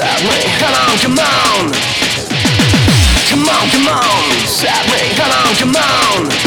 set me Come on, come on. Come on, come on, set me Come on, come on.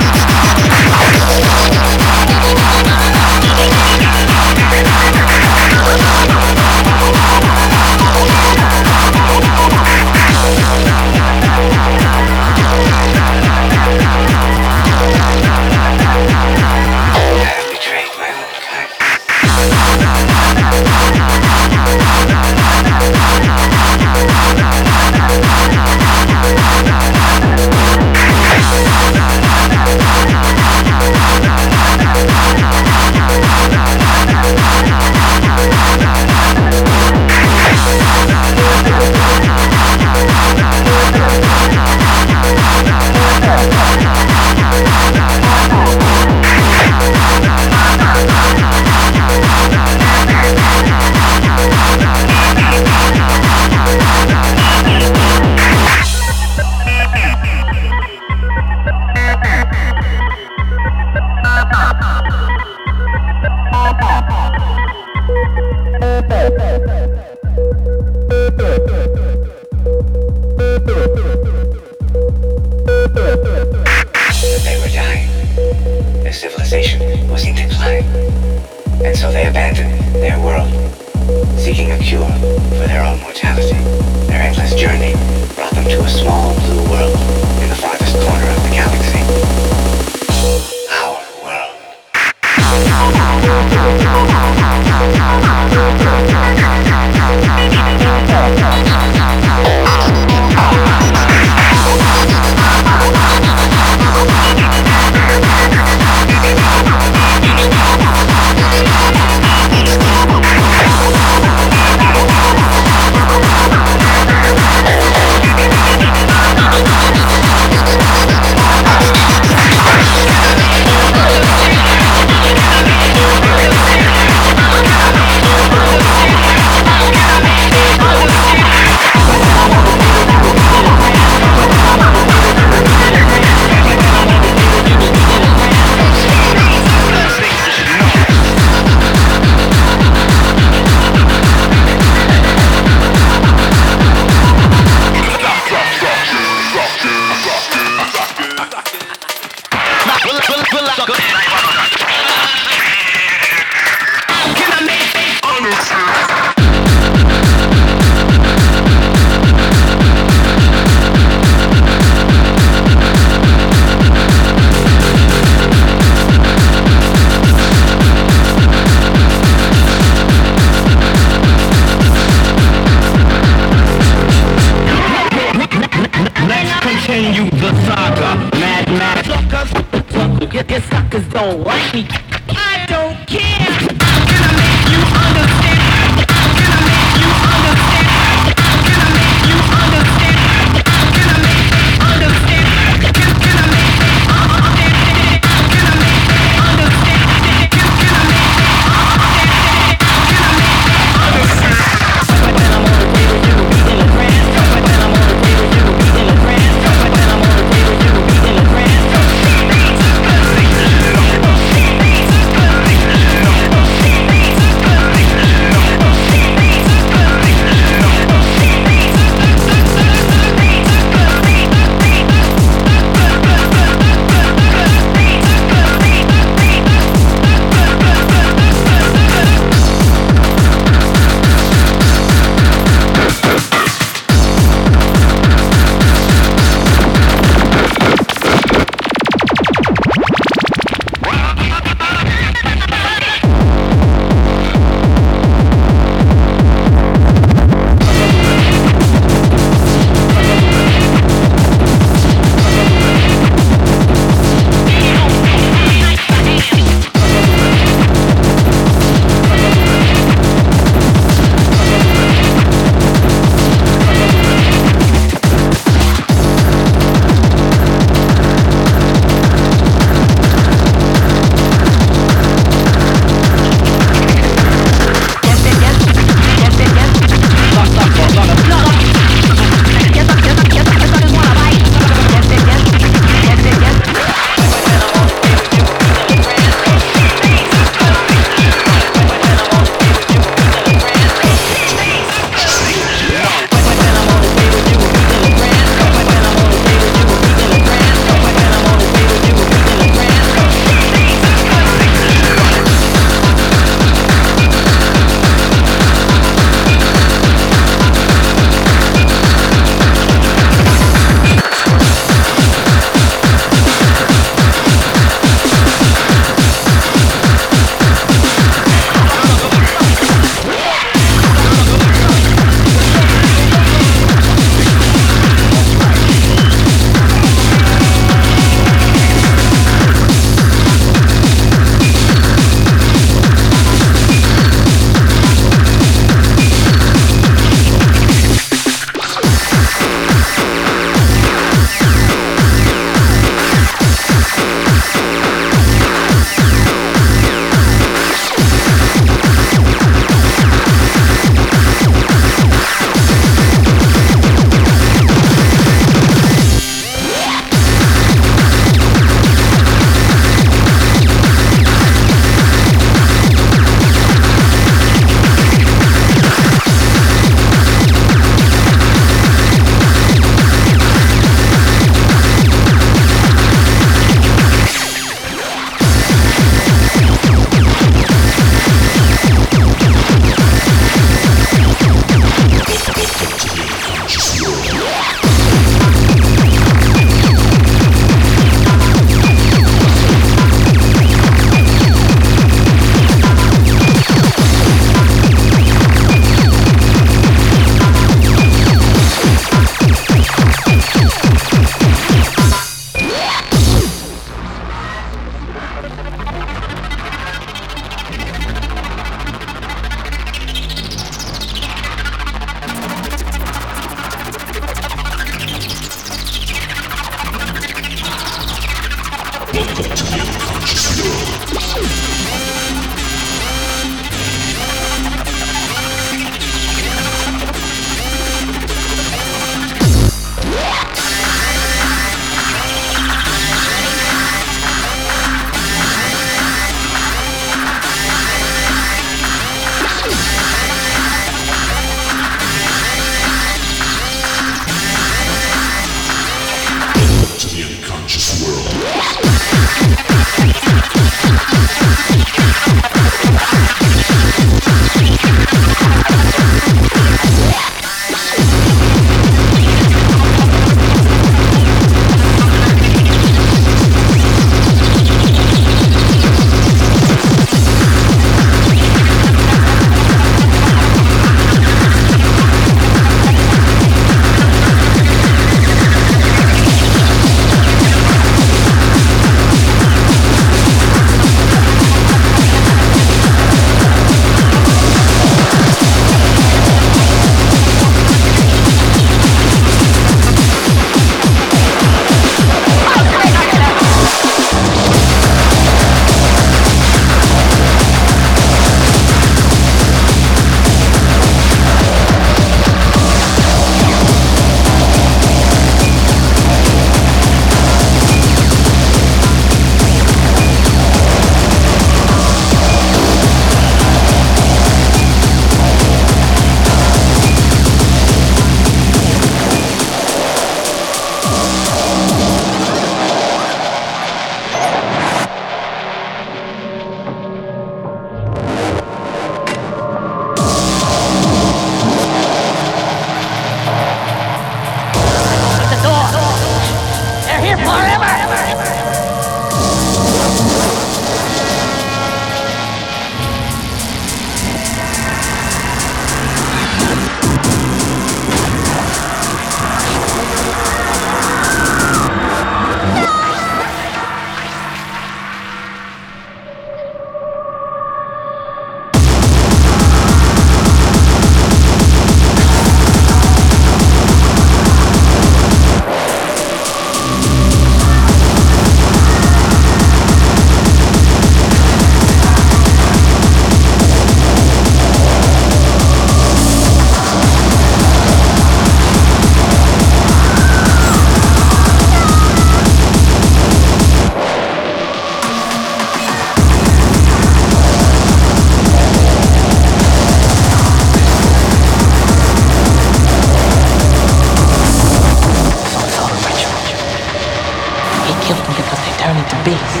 because they turn into beasts.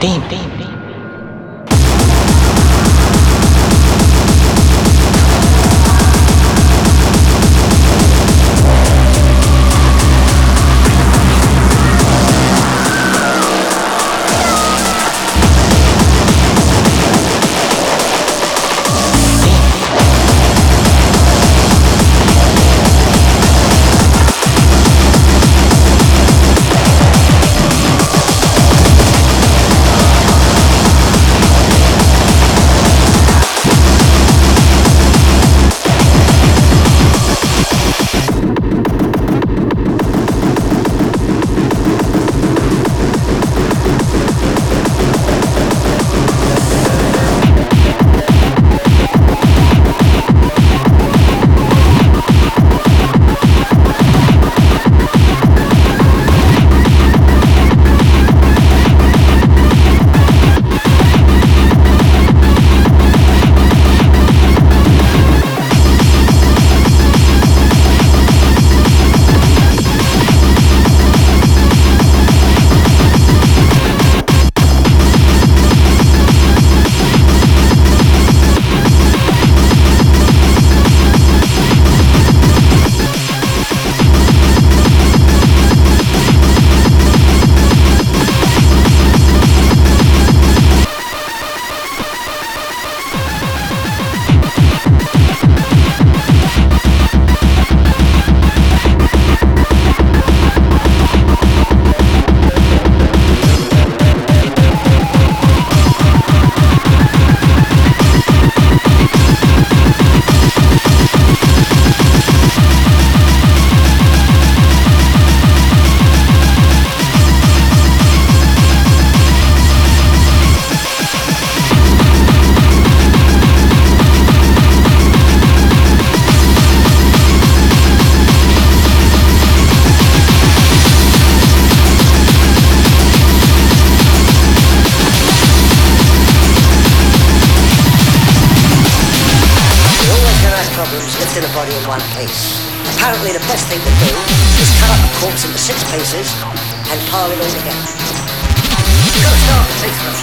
Demons.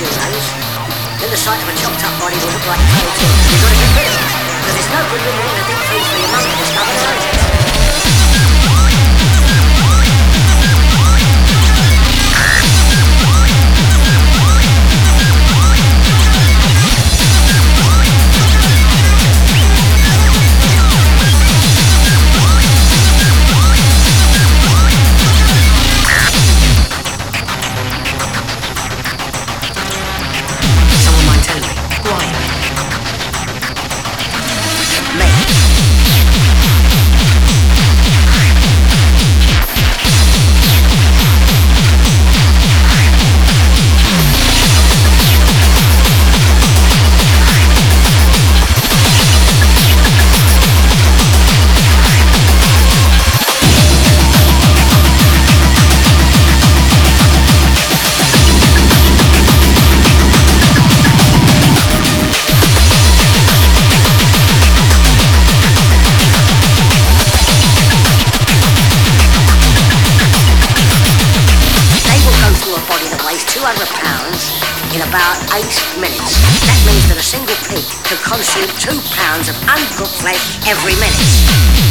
Few. Then the sight of a chopped up body will look like cold. You've got to get rid of it. Because it's no good in a deep freeze for your mum to discover the about 8 minutes. That means that a single pig could consume 2 pounds of uncooked flesh every minute.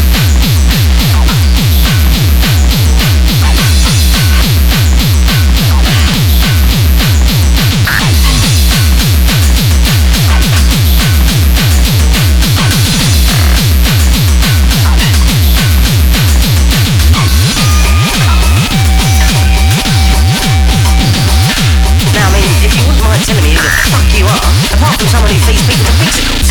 You are, apart from someone who feeds people to.